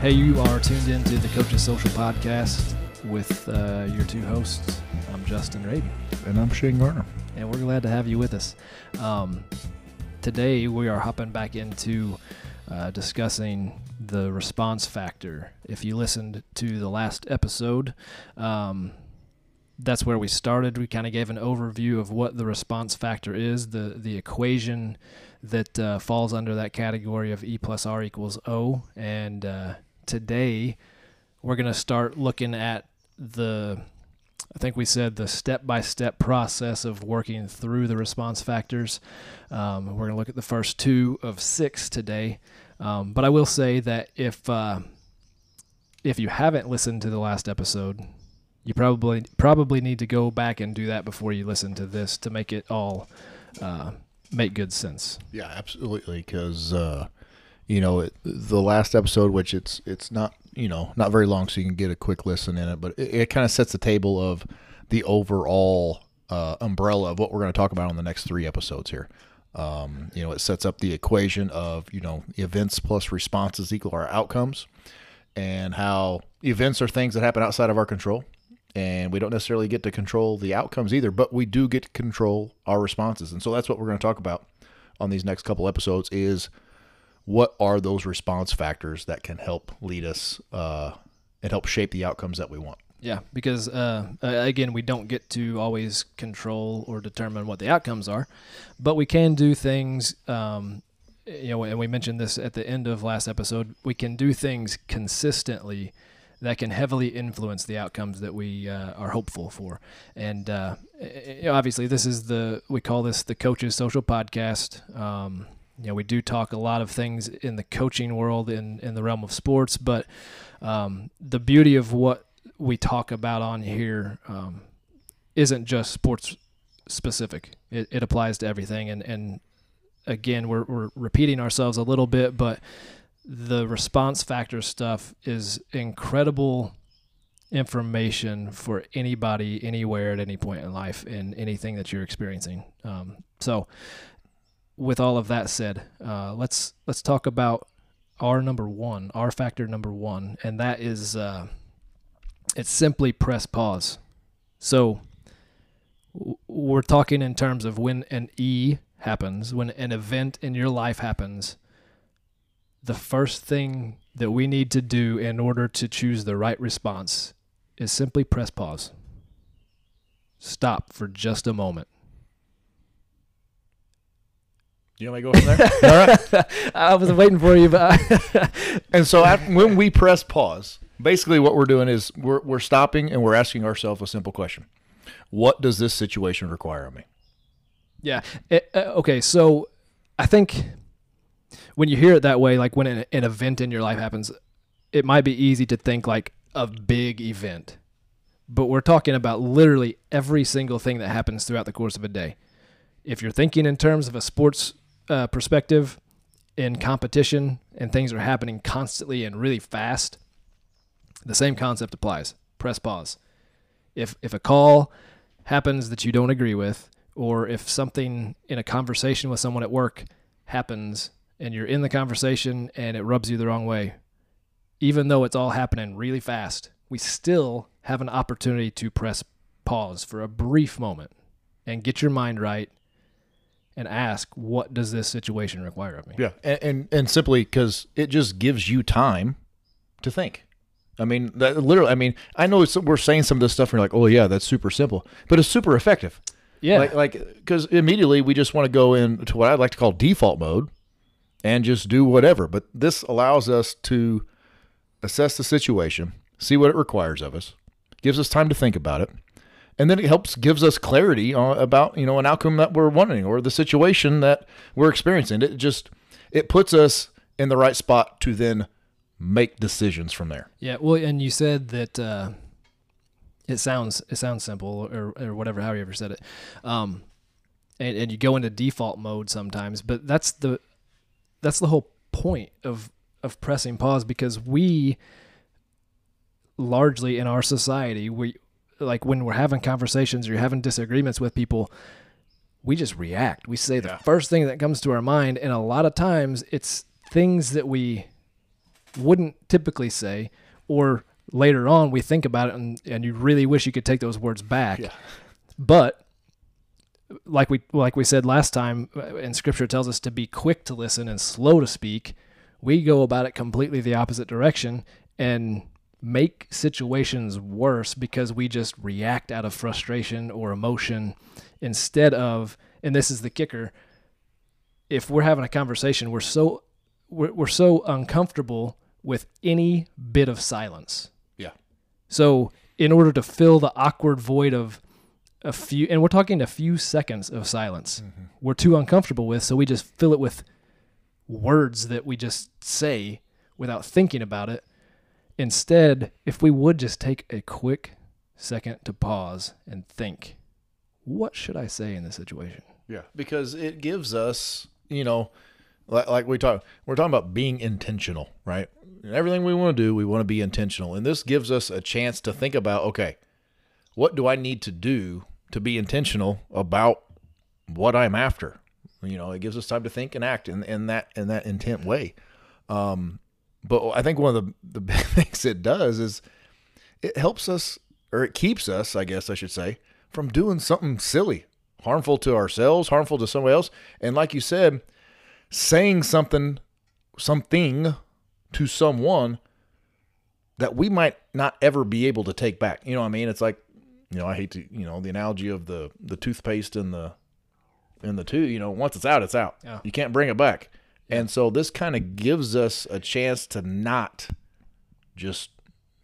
Hey, you are tuned in to the Coaches Social Podcast with uh, your two hosts. I'm Justin Raby, And I'm Shane Garner. and we're glad to have you with us. Um, today, we are hopping back into uh, discussing the response factor. If you listened to the last episode, um, that's where we started. We kind of gave an overview of what the response factor is, the the equation that uh, falls under that category of E plus R equals O. And uh, today, we're going to start looking at the, I think we said the step by step process of working through the response factors. Um, we're going to look at the first two of six today. Um, but I will say that if uh, if you haven't listened to the last episode, you probably probably need to go back and do that before you listen to this to make it all uh, make good sense. Yeah, absolutely. Because uh, you know it, the last episode, which it's it's not you know not very long, so you can get a quick listen in it, but it, it kind of sets the table of the overall uh, umbrella of what we're going to talk about on the next three episodes here. Um, you know, it sets up the equation of you know events plus responses equal our outcomes, and how events are things that happen outside of our control, and we don't necessarily get to control the outcomes either, but we do get to control our responses, and so that's what we're going to talk about on these next couple episodes is what are those response factors that can help lead us uh, and help shape the outcomes that we want. Yeah, because uh, again, we don't get to always control or determine what the outcomes are, but we can do things. Um, you know, and we mentioned this at the end of last episode. We can do things consistently that can heavily influence the outcomes that we uh, are hopeful for. And uh, obviously, this is the we call this the Coaches Social Podcast. Um, you know, we do talk a lot of things in the coaching world in in the realm of sports, but um, the beauty of what we talk about on here um, isn't just sports specific. It, it applies to everything. And, and again, we're, we're repeating ourselves a little bit, but the response factor stuff is incredible information for anybody, anywhere, at any point in life, in anything that you're experiencing. Um, so, with all of that said, uh, let's let's talk about our number one, our factor number one, and that is uh, it's simply press pause. So we're talking in terms of when an E happens, when an event in your life happens. The first thing that we need to do in order to choose the right response is simply press pause. Stop for just a moment. You want me to go from there? All right. I was waiting for you, but And so after, when we press pause, basically what we're doing is we're, we're stopping and we're asking ourselves a simple question. What does this situation require of me? Yeah. It- uh, okay. So I think when you hear it that way, like when an, an event in your life happens, it might be easy to think like a big event. But we're talking about literally every single thing that happens throughout the course of a day. If you're thinking in terms of a sports uh, perspective, in competition and things are happening constantly and really fast, the same concept applies. Press pause. If if a call happens that you don't agree with, or if something in a conversation with someone at work happens and you're in the conversation and it rubs you the wrong way, even though it's all happening really fast, we still have an opportunity to press pause for a brief moment and get your mind right and ask, what does this situation require of me? Yeah, and and, and simply because it just gives you time to think. I mean, that literally. I mean, I know it's, we're saying some of this stuff, and you're like, "Oh yeah, that's super simple," but it's super effective. Yeah. like like because immediately we just want to go into what I'd like to call default mode and just do whatever. But this allows us to assess the situation, see what it requires of us, gives us time to think about it, and then it helps gives us clarity on, about you know an outcome that we're wanting or the situation that we're experiencing. It just it puts us in the right spot to then make decisions from there. Yeah, well, and you said that uh, it sounds it sounds simple or or whatever, how you ever said it, um, and and you go into default mode sometimes, but that's the that's the whole point of of pressing pause because we largely in our society we like when we're having conversations or you're having disagreements with people we just react we say the first thing that comes to our mind and a lot of times it's things that we wouldn't typically say, or later on we think about it and, and you really wish you could take those words back. Yeah. But like we like we said last time, uh, and Scripture tells us to be quick to listen and slow to speak. We go about it completely the opposite direction and make situations worse because we just react out of frustration or emotion instead of and this is the kicker if we're having a conversation we're so we're, we're so uncomfortable with any bit of silence. Yeah. so in order to fill the awkward void of a few and we're talking a few seconds of silence mm-hmm. we're too uncomfortable with so we just fill it with words that we just say without thinking about it instead if we would just take a quick second to pause and think what should i say in this situation Yeah, because it gives us, you know, like, like we talk, we're talking about being intentional, right? Everything we want to do, we want to be intentional, and this gives us a chance to think about, okay, what do I need to do to be intentional about what I'm after? You know, it gives us time to think and act in, in that in that intent way. Um, but I think one of the the big things it does is it helps us, or it keeps us, I guess I should say, from doing something silly, harmful to ourselves, harmful to somebody else. And like you said, saying something, something to someone that we might not ever be able to take back. You know what I mean? It's like, you know, I hate to, you know, the analogy of the the toothpaste and the and the two. You know, once it's out, it's out. Yeah. You can't bring it back. And so this kind of gives us a chance to not just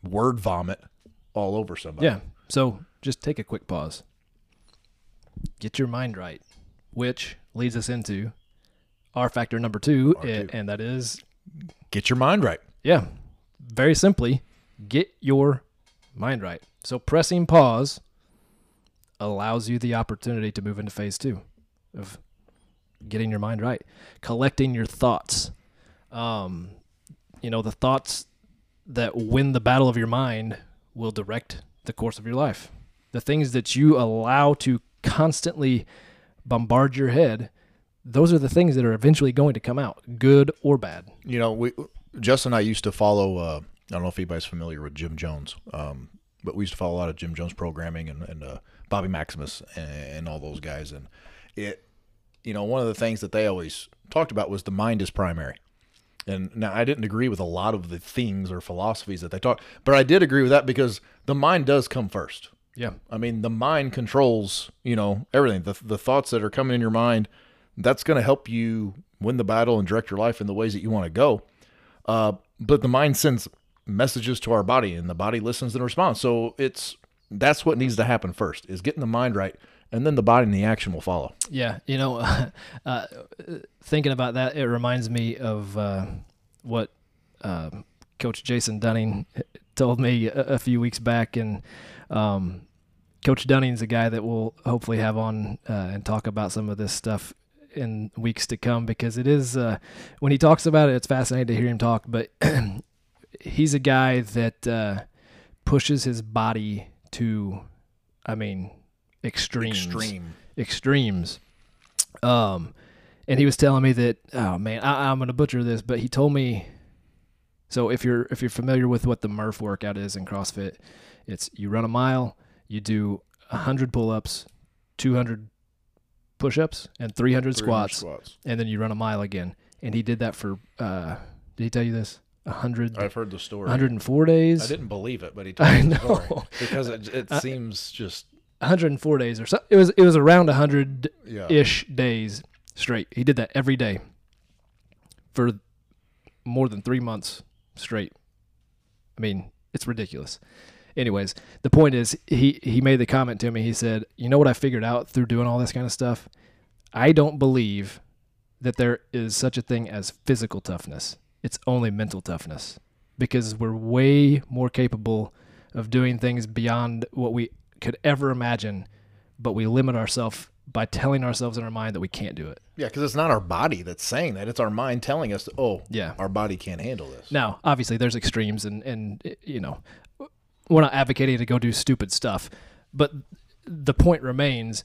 word vomit all over somebody. yeah so just take a quick pause get your mind right which leads us into our factor number two, R2. and, eh, and that is Get your mind right. Yeah. Very simply, get your mind right. So pressing pause allows you the opportunity to move into phase two of getting your mind right, collecting your thoughts. Um, you know, the thoughts that win the battle of your mind will direct the course of your life. The things that you allow to constantly bombard your head, those are the things that are eventually going to come out, good or bad. You know, we Justin and I used to follow. Uh, I don't know if anybody's familiar with Jim Jones, um, but we used to follow a lot of Jim Jones programming and, and uh, Bobby Maximus and, and all those guys. And it, you know, one of the things that they always talked about was the mind is primary. And now I didn't agree with a lot of the things or philosophies that they talked, but I did agree with that because the mind does come first. Yeah. I mean, the mind controls, you know, everything. The, the thoughts that are coming in your mind, that's going to help you win the battle and direct your life in the ways that you want to go. Uh, but the mind sends messages to our body, and the body listens and responds. So it's that's what needs to happen first: is getting the mind right, and then the body and the action will follow. Yeah, you know, uh, thinking about that, it reminds me of uh, what uh, Coach Jason Dunning told me a, a few weeks back, and um, Coach Dunning's a guy that we'll hopefully have on uh, and talk about some of this stuff in weeks to come because it is uh, when he talks about it, it's fascinating to hear him talk. But he's a guy that uh, pushes his body to, I mean, extremes Extreme. extremes. Um, and he was telling me that oh man, I, I'm gonna butcher this, but he told me. So if you're if you're familiar with what the Murph workout is in CrossFit, it's you run a mile, you do hundred pull-ups, two hundred push-ups, and three hundred 300 squats, squats. and then you run a mile again. And he did that for. Uh, did he tell you this? 100, I've heard the story. 104 days. I didn't believe it, but he told me the story know. because it, it I- seems just 104 days or so. It was it was around 100 yeah. ish days straight. He did that every day for more than three months straight. I mean, it's ridiculous. Anyways, the point is, he he made the comment to me. He said, "You know what I figured out through doing all this kind of stuff? I don't believe that there is such a thing as physical toughness. It's only mental toughness because we're way more capable of doing things beyond what we could ever imagine, but we limit ourselves by telling ourselves in our mind that we can't do it. Yeah, because it's not our body that's saying that; it's our mind telling us, "Oh, Yeah. our body can't handle this." Now, obviously, there's extremes, and and you know, we're not advocating to go do stupid stuff, but the point remains.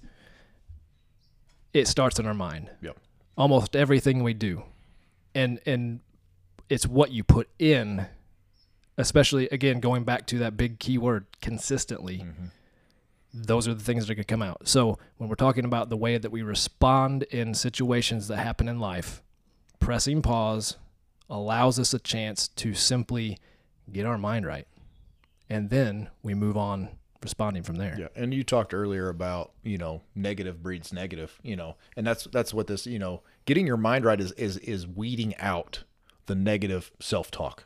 It starts in our mind. Yep. Almost everything we do, and and it's what you put in, especially again going back to that big keyword consistently. Mm-hmm. Those are the things that to come out. So when we're talking about the way that we respond in situations that happen in life, pressing pause allows us a chance to simply get our mind right, and then we move on responding from there. Yeah, and you talked earlier about you know negative breeds negative, you know, and that's that's what this you know getting your mind right is is is weeding out the negative self talk.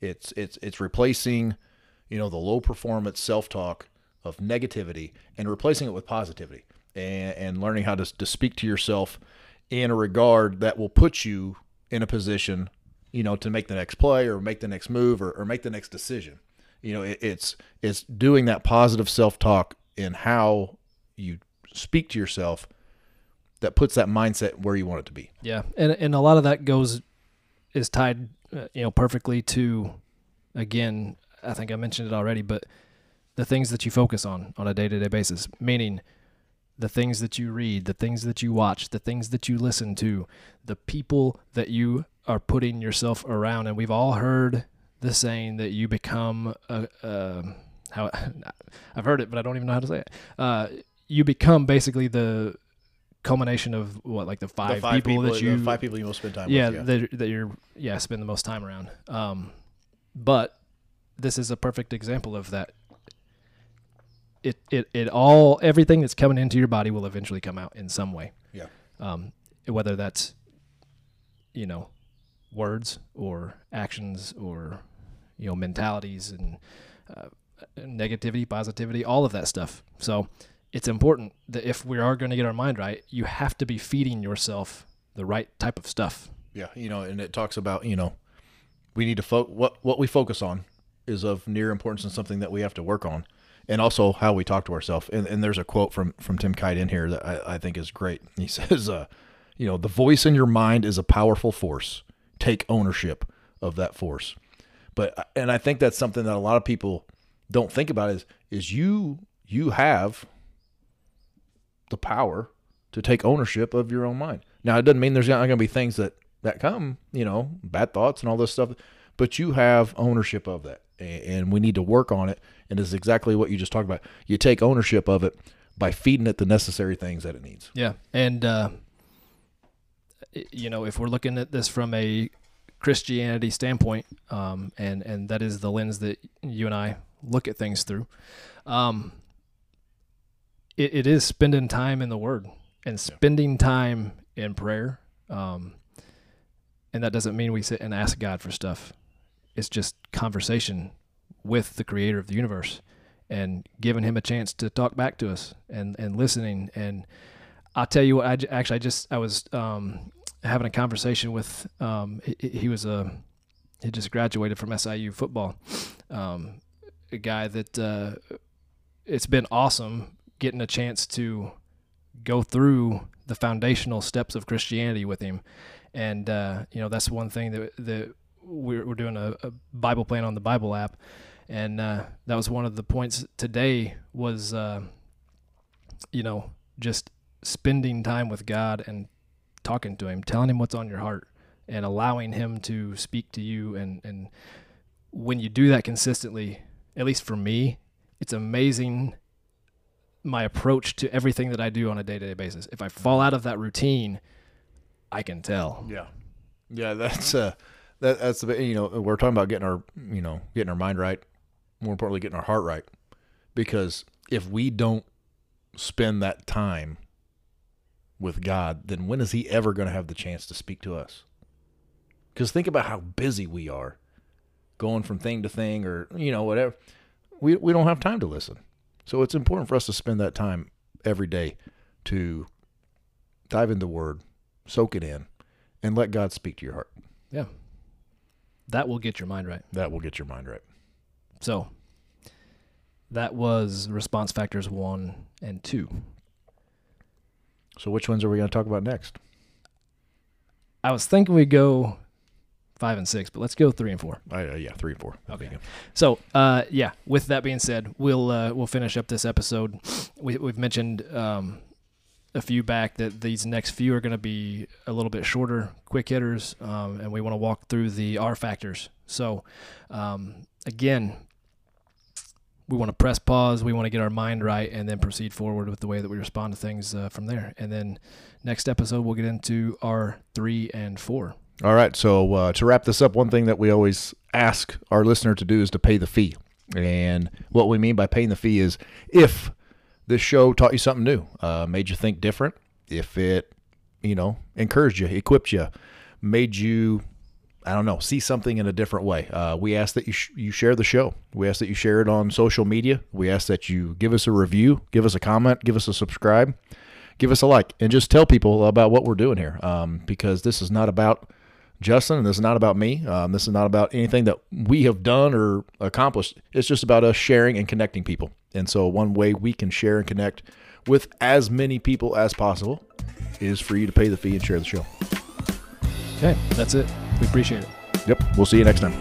It's it's it's replacing you know the low performance self talk of negativity and replacing it with positivity and, and learning how to, to speak to yourself in a regard that will put you in a position you know to make the next play or make the next move or, or make the next decision. You know it, it's it's doing that positive self-talk in how you speak to yourself that puts that mindset where you want it to be. Yeah, and and a lot of that goes is tied, uh, you know, perfectly to, again, I think I mentioned it already, but the things that you focus on on a day to day basis, meaning the things that you read, the things that you watch, the things that you listen to, the people that you are putting yourself around, and we've all heard the saying that you become a, a how I've heard it, but I don't even know how to say it. Uh, you become basically the culmination of what, like the five, the five people, that the you five people you most spend time yeah, with yeah that that you're yeah spend the most time around. Um, but this is a perfect example of that. It it it all everything that's coming into your body will eventually come out in some way. Yeah. Um, whether that's you know words or actions or you know mentalities and uh, negativity, positivity, all of that stuff. So it's important that if we are going to get our mind right, you have to be feeding yourself the right type of stuff. Yeah, you know, and it talks about you know, we need to fo- what what we focus on is of near importance and something that we have to work on, and also how we talk to ourselves. And, and there's a quote from from Tim Kight in here that I, I think is great. He says, uh, you know, the voice in your mind is a powerful force. Take ownership of that force. But and I think that's something that a lot of people don't think about is is you you have the power to take ownership of your own mind. Now it doesn't mean there's not going to be things that that come, you know, bad thoughts and all this stuff, but you have ownership of that, and we need to work on it. And it's exactly what you just talked about. You take ownership of it by feeding it the necessary things that it needs. Yeah, and uh, you know, if we're looking at this from a Christianity standpoint, um, and and that is the lens that you and I look at things through, um, it, it is spending time in the Word and spending time in prayer. Um, and that doesn't mean we sit and ask God for stuff. It's just conversation with the Creator of the universe and giving Him a chance to talk back to us and and listening and I'll tell you what. I j- actually I just I was um, having a conversation with um, he, he was a he just graduated from SIU football. Um, a guy that uh, it's been awesome getting a chance to go through the foundational steps of Christianity with him, and uh, you know that's one thing that that we're, we're doing a, a Bible plan on the Bible app, and uh, that was one of the points today was uh, you know just spending time with God and talking to him, telling him what's on your heart and allowing him to speak to you and and when you do that consistently, at least for me, it's amazing my approach to everything that I do on a day-to-day basis. If I fall out of that routine, I can tell. Yeah, yeah, that's uh, that that's the you know we're talking about getting our you know getting our mind right, more importantly getting our heart right, because if we don't spend that time with God, then when is He ever going to have the chance to speak to us? Because think about how busy we are, going from thing to thing, or you know whatever. We we don't have time to listen, so it's important for us to spend that time every day to dive into the Word, soak it in, and let God speak to your heart. Yeah. That will get your mind right. That will get your mind right. So that was response factors 1 and 2. So, which ones are we going to talk about next? I was thinking we'd go 5 and 6, but let's go 3 and 4. Uh, yeah, three and four. Okay. So, uh, yeah. With that being said, we'll uh, we'll finish up this episode. We, we've mentioned um, a few back that these next few are going to be a little bit shorter, quick hitters, um, and we want to walk through the R factors. So, um, again, we want to press pause. We want to get our mind right, and then proceed forward with the way that we respond to things uh, from there. And then next episode, we'll get into our three and four. All right. So uh, to wrap this up, one thing that we always ask our listener to do is to pay the fee. And what we mean by paying the fee is if this show taught you something new, uh, made you think different, if it, you know, encouraged you, equipped you, made you, I don't know, see something in a different way. Uh, we ask that you sh- you share the show. We ask that you share it on social media. We ask that you give us a review, give us a comment, give us a subscribe, give us a like, and just tell people about what we're doing here. Um, because this is not about Justin, and this is not about me. Um, this is not about anything that we have done or accomplished. It's just about us sharing and connecting people. And so, one way we can share and connect with as many people as possible is for you to pay the fee and share the show. Okay, that's it. We appreciate it. Yep. We'll see you next time.